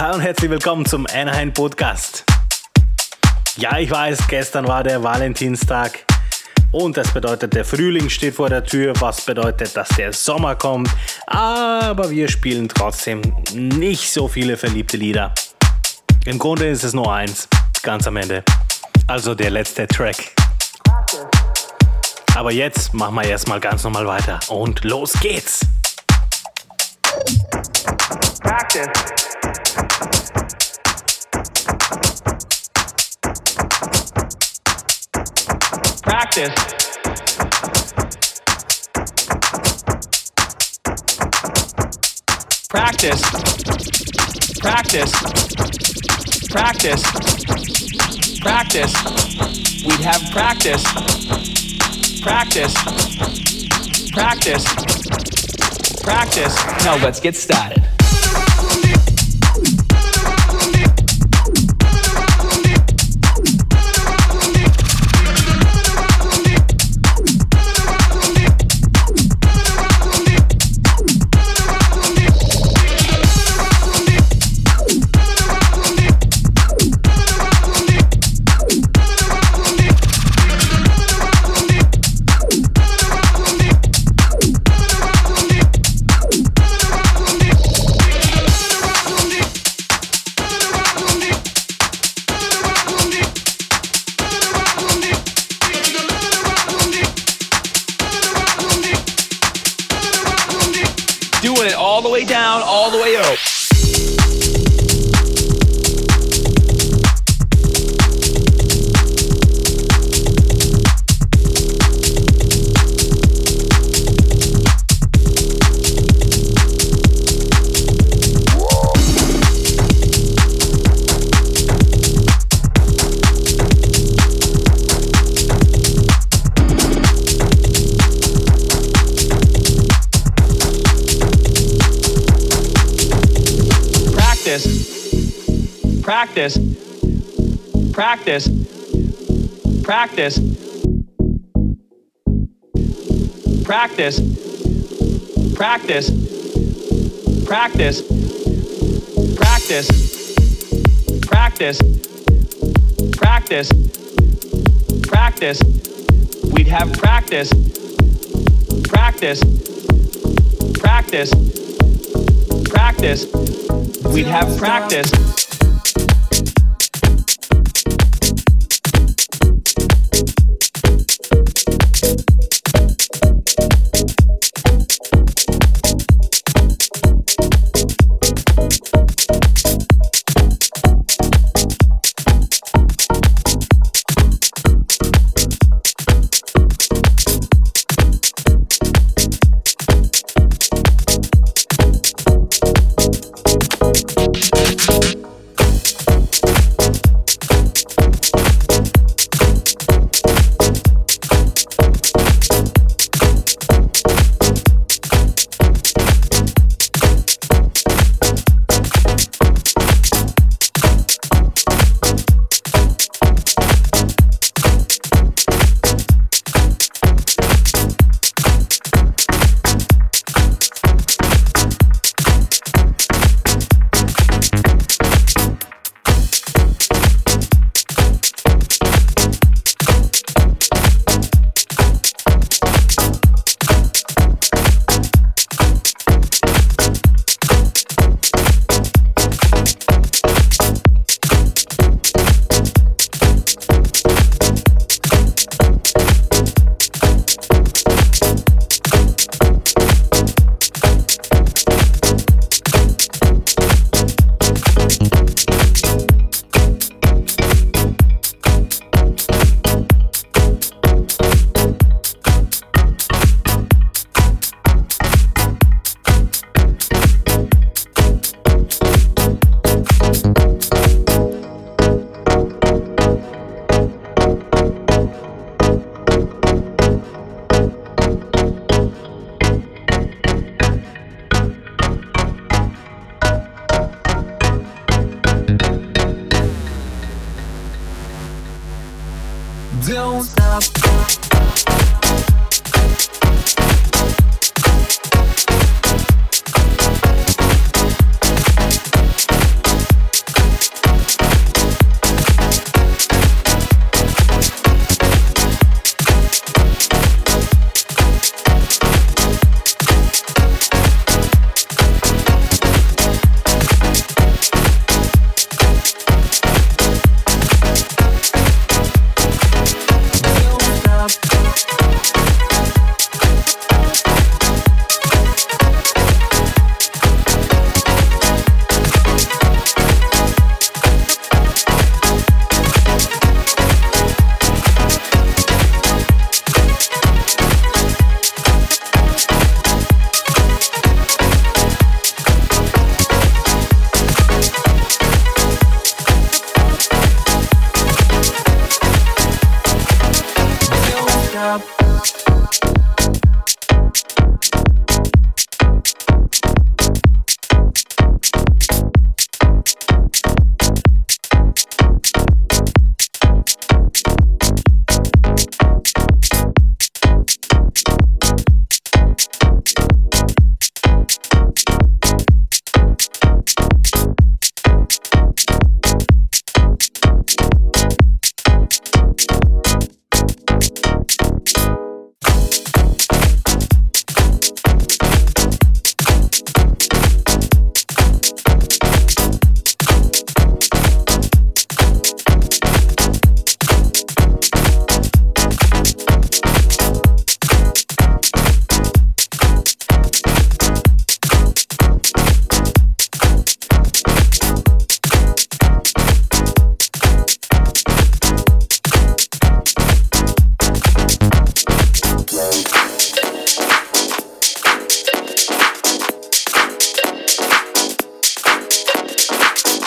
Hi und herzlich willkommen zum Anaheim Podcast. Ja, ich weiß, gestern war der Valentinstag und das bedeutet, der Frühling steht vor der Tür, was bedeutet, dass der Sommer kommt. Aber wir spielen trotzdem nicht so viele verliebte Lieder. Im Grunde ist es nur eins, ganz am Ende. Also der letzte Track. Aber jetzt machen wir erstmal ganz normal weiter und los geht's. Practice. Practice. Practice. Practice. Practice. Practice. We'd have practice. Practice. Practice. Practice. Now let's get started. Practice, practice, practice, practice, practice, practice, practice, practice, practice, practice. We'd have practice, practice, practice, practice. We'd have practice.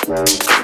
Thank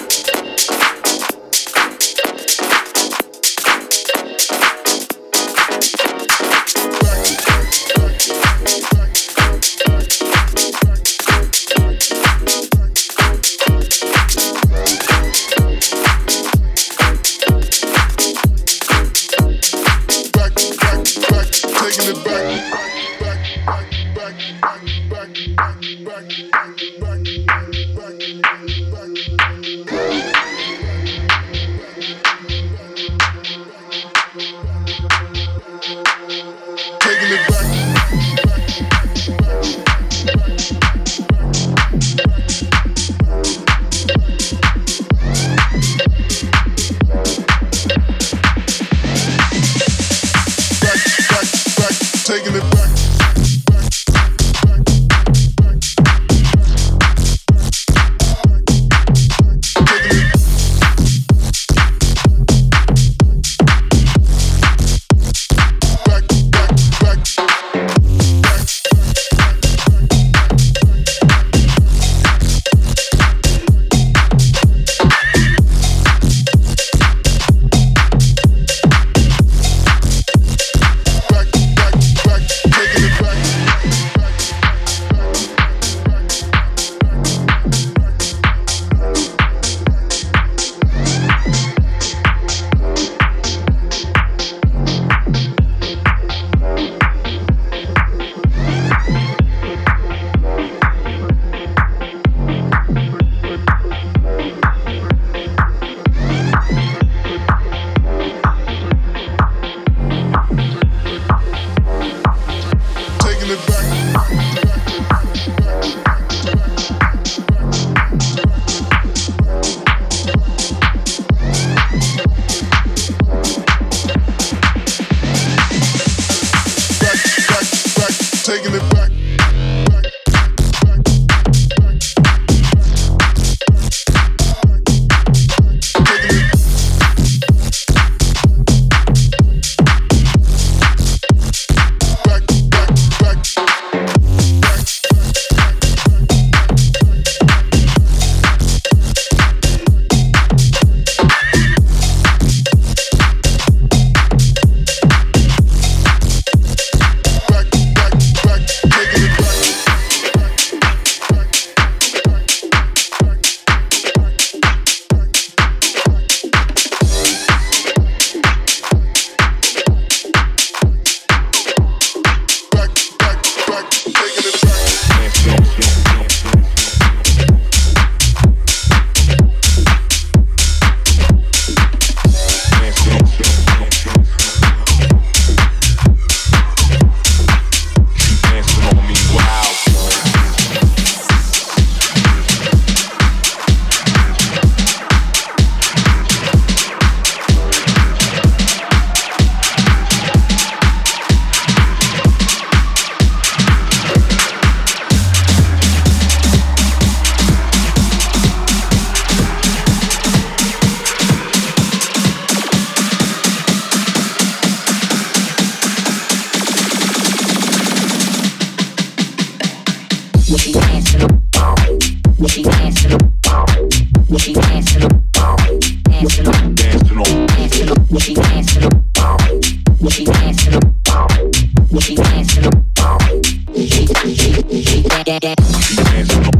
dance.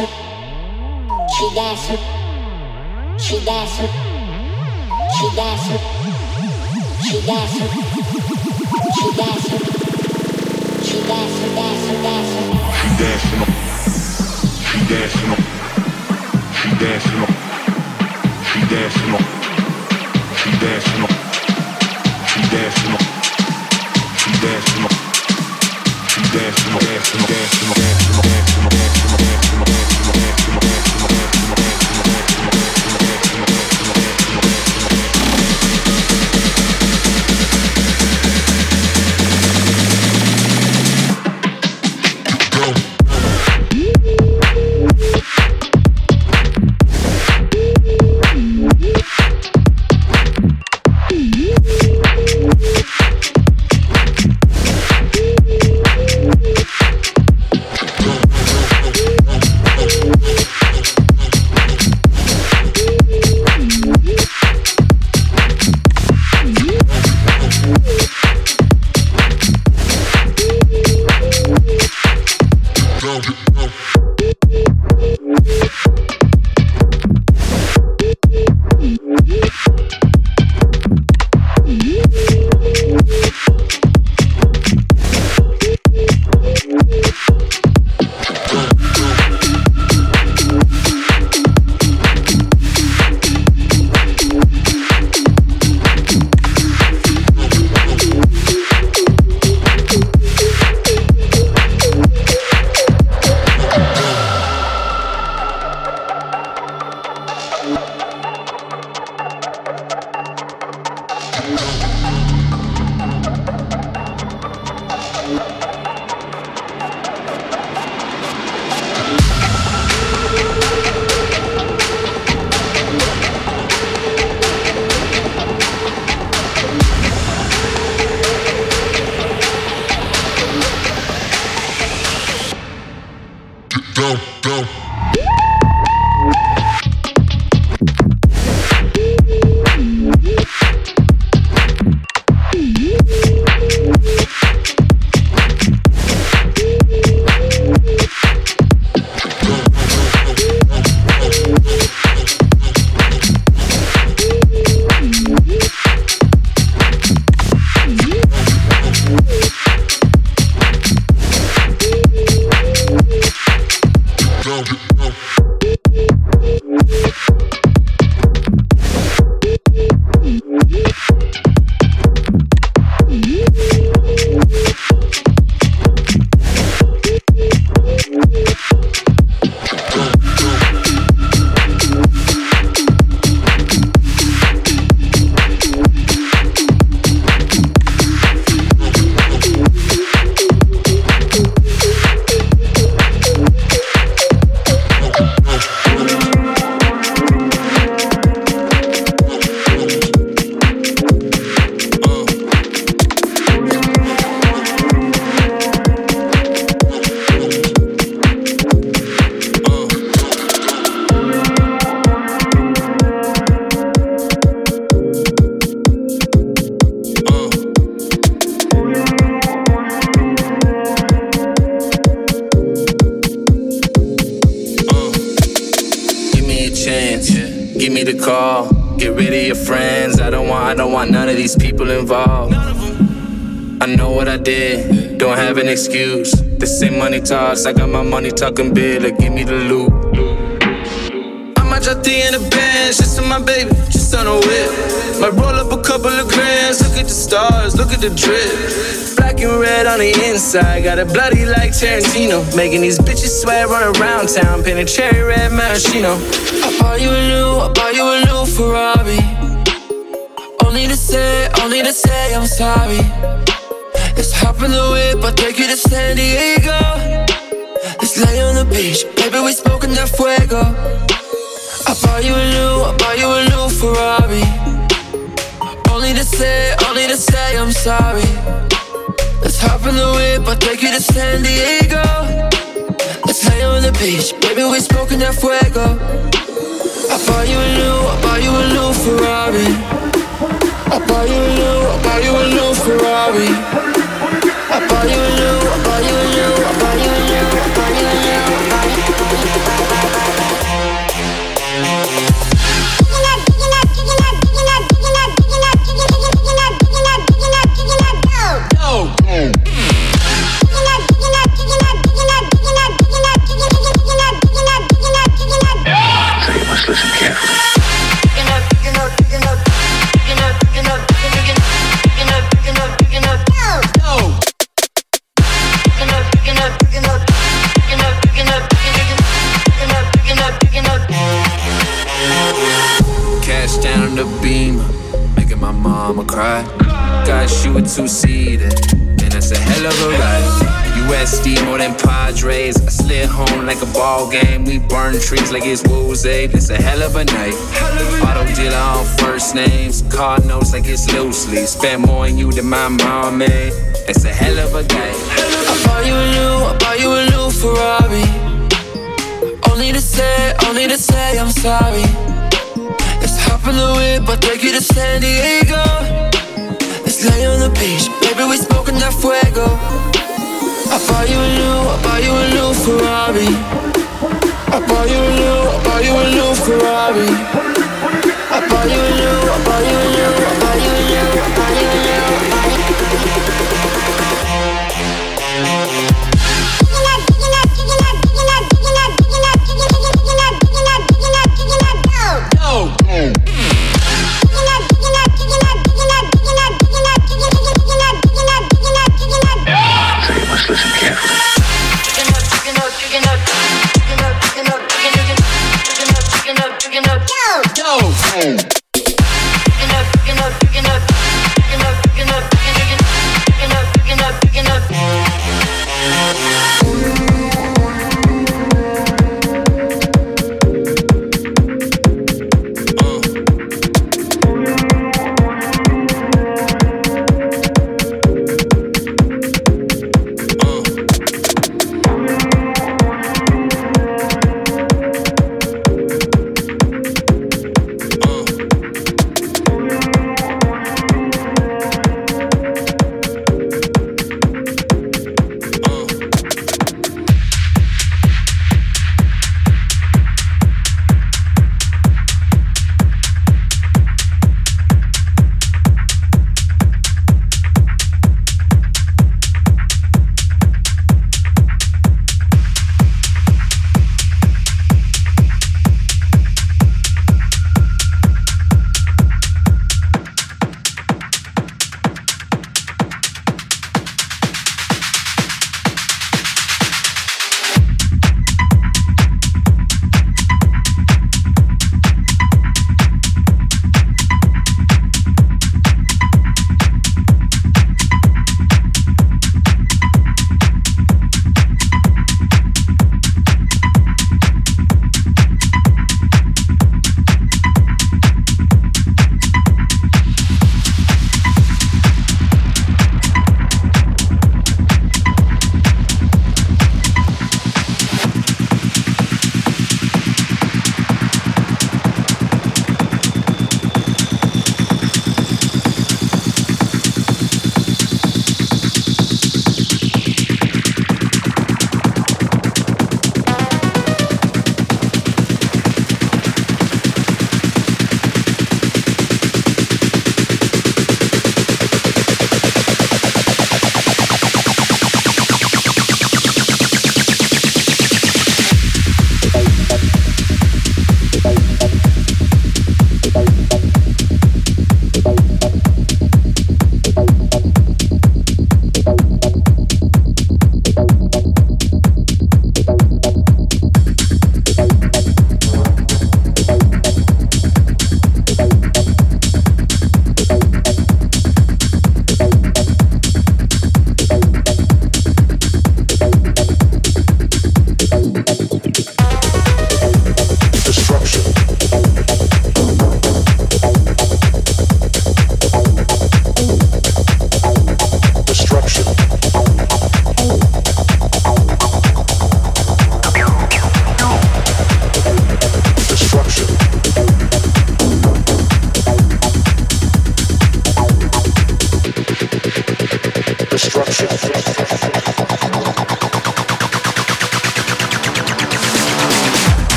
す気がす気がす気がす気がす気がす気がすがすがすがす左すの左すの左すの左すの左すの左すの左すの左すの左すの me call. Get rid of your friends. I don't want, I don't want none of these people involved. I know what I did, don't have an excuse. The same money talks, I got my money talking big, like give me the loot. I'ma drop the in the bench, just for my baby, just on a whip. Might roll up a couple of grams, look at the stars, look at the drip. And red on the inside, got it bloody like Tarantino. Making these bitches sweat, run around town, painted cherry red maraschino. I bought you a new, I bought you a new Ferrari. Only to say, only to say I'm sorry. Let's hop in the whip, I'll take you to San Diego. Let's lay on the beach, baby, we smoking that fuego. I buy you a new, I buy you a new Ferrari. Only to say, only to say I'm sorry. Hop in the whip, I'll take you to San Diego. Let's lay on the beach, baby, we smoking that fuego. I buy you a new, I buy you a new Ferrari. I buy you a new, I buy you a new Ferrari. I buy you two and that's a hell of a ride. USD more than Padres. I slid home like a ball game. We burn trees like it's Woolsey. It's a hell of a night. Auto dealer on first names. Card notes like it's loosely. Spend more on you than my mom made. It's a hell of a day. I bought you a new, I bought you a new Ferrari. Only to say, only to say I'm sorry. Let's hop the whip, take you to San Diego. Lay on the beach, baby, we smoking that fuego. I buy you a new, I buy you a new Ferrari. I buy you a new, I buy you a new Ferrari. I buy you a new, I buy you a new, I buy you a new, Go! Go!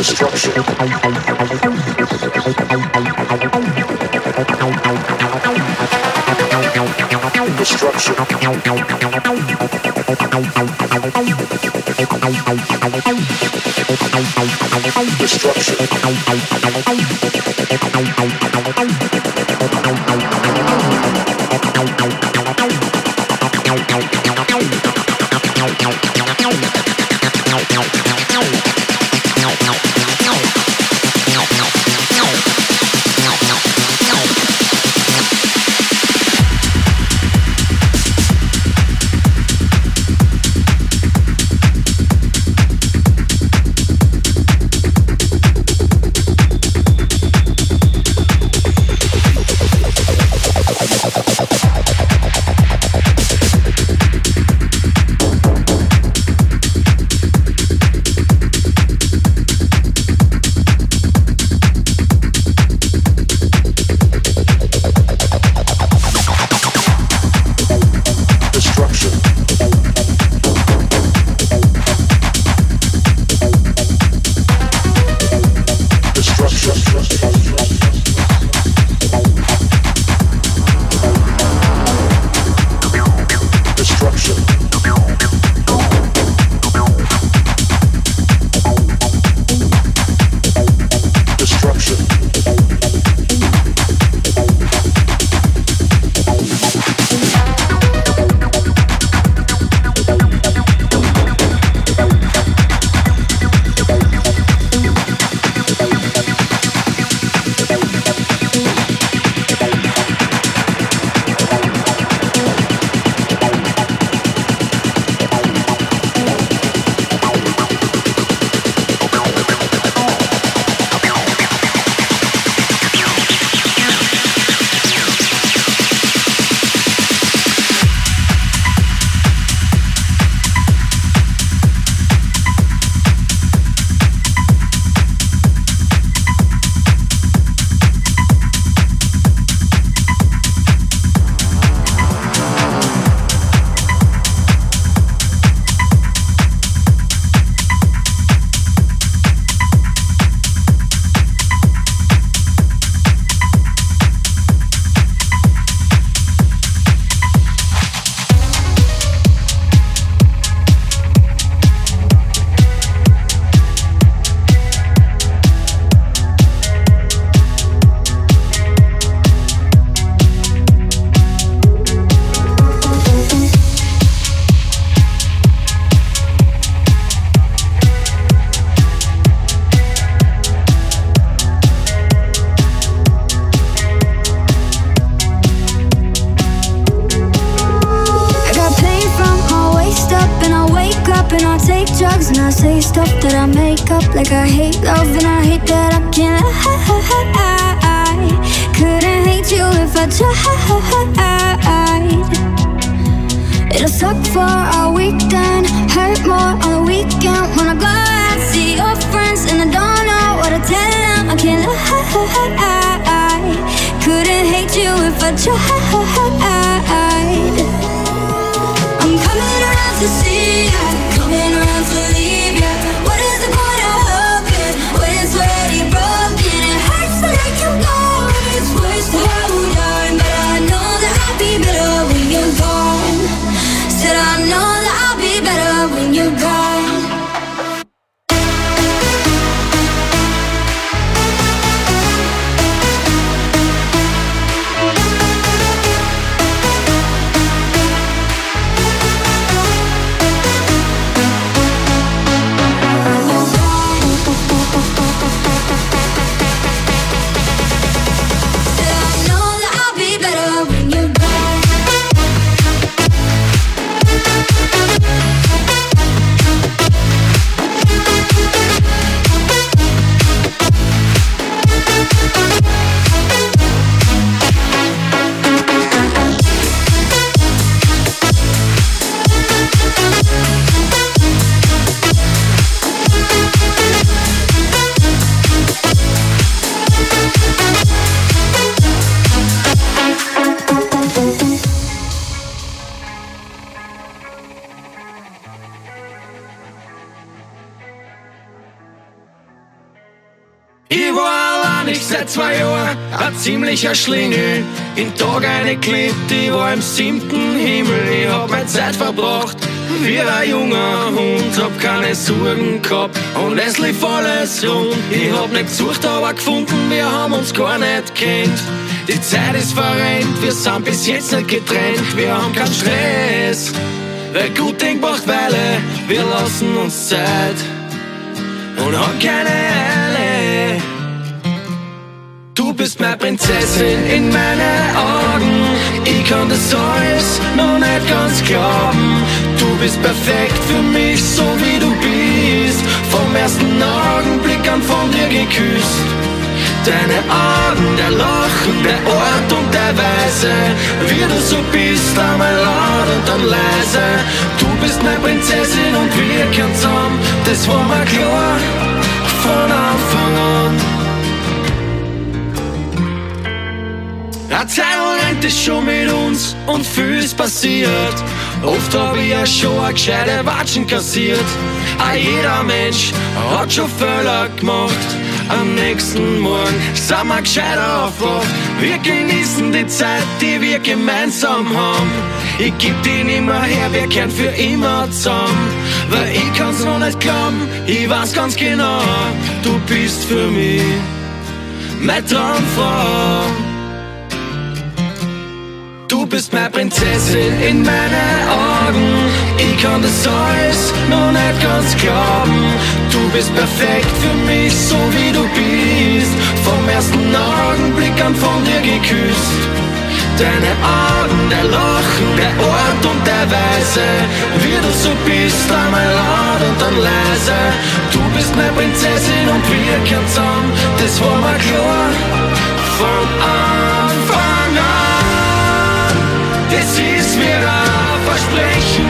Destruction. 就还 seit zwei Jahren ein ziemlicher Schlingel. In Tag eine klebt, ich war im siebten Himmel. Ich hab meine Zeit verbracht wie ein junger Hund. Hab keine Sorgen gehabt und es lief alles rund. Ich hab nicht gesucht, aber gefunden, wir haben uns gar nicht kennt. Die Zeit ist verrennt, wir sind bis jetzt nicht getrennt. Wir haben keinen Stress, weil gut Ding braucht Weile. Wir lassen uns Zeit und haben keine Eile. Du bist meine Prinzessin in meinen Augen. Ich kann das alles noch nicht ganz glauben. Du bist perfekt für mich, so wie du bist. Vom ersten Augenblick an von dir geküsst. Deine Augen, der Lachen, der Ort und der Weise, wie du so bist, einmal laut und dann leise. Du bist meine Prinzessin und wir kennen zusammen, das war mir klar von Anfang an. Eine Zeit es schon mit uns und viel ist passiert. Oft hab ich ja schon eine gescheite Watschen kassiert. Auch jeder Mensch hat schon Fehler gemacht. Am nächsten Morgen sind wir gescheiter aufwacht. Wir genießen die Zeit, die wir gemeinsam haben. Ich geb die nimmer her, wir kehren für immer zusammen. Weil ich kann's noch nicht glauben, ich weiß ganz genau, du bist für mich meine Traumfrau. Du bist meine Prinzessin in meinen Augen. Ich kann das alles noch nicht ganz glauben. Du bist perfekt für mich, so wie du bist. Vom ersten Augenblick an von dir geküsst. Deine Augen, der Lachen, der Ort und der Weise, wie du so bist, einmal laut und dann leise. Du bist meine Prinzessin und wir kennen zusammen, das war mir klar von Anfang salvation.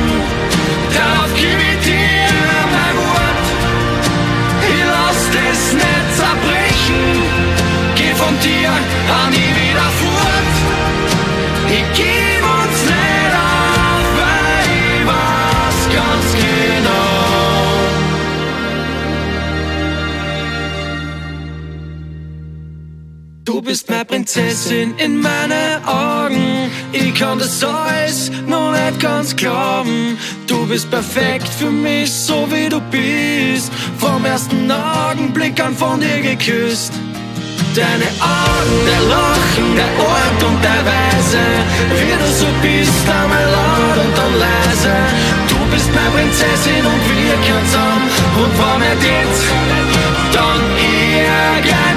Bist meine Prinzessin in meinen Augen. Ich kann das alles noch nicht ganz glauben. Du bist perfekt für mich, so wie du bist. Vom ersten Augenblick an von dir geküsst. Deine Augen, der Lachen, der Ort und der Weise, wie du so bist, einmal laut und dann leise. Du bist meine Prinzessin und wir kennen zusammen. Und wenn nicht jetzt, dann irgendwann.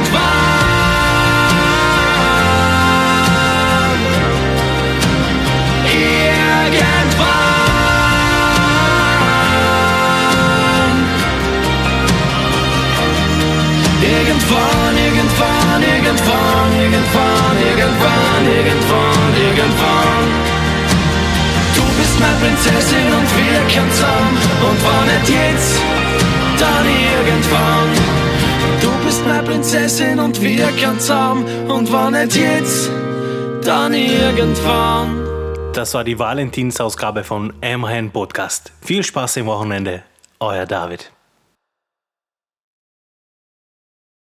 Irgendwann, irgendwann, irgendwann, irgendwann, irgendwann. Du bist meine Prinzessin und wir zusammen. Und wenn nicht jetzt, dann irgendwann. Du bist meine Prinzessin und wir zusammen. Und wenn nicht jetzt, dann irgendwann. Das war die Valentinsausgabe von Immerhin Podcast. Viel Spaß im Wochenende. Euer David.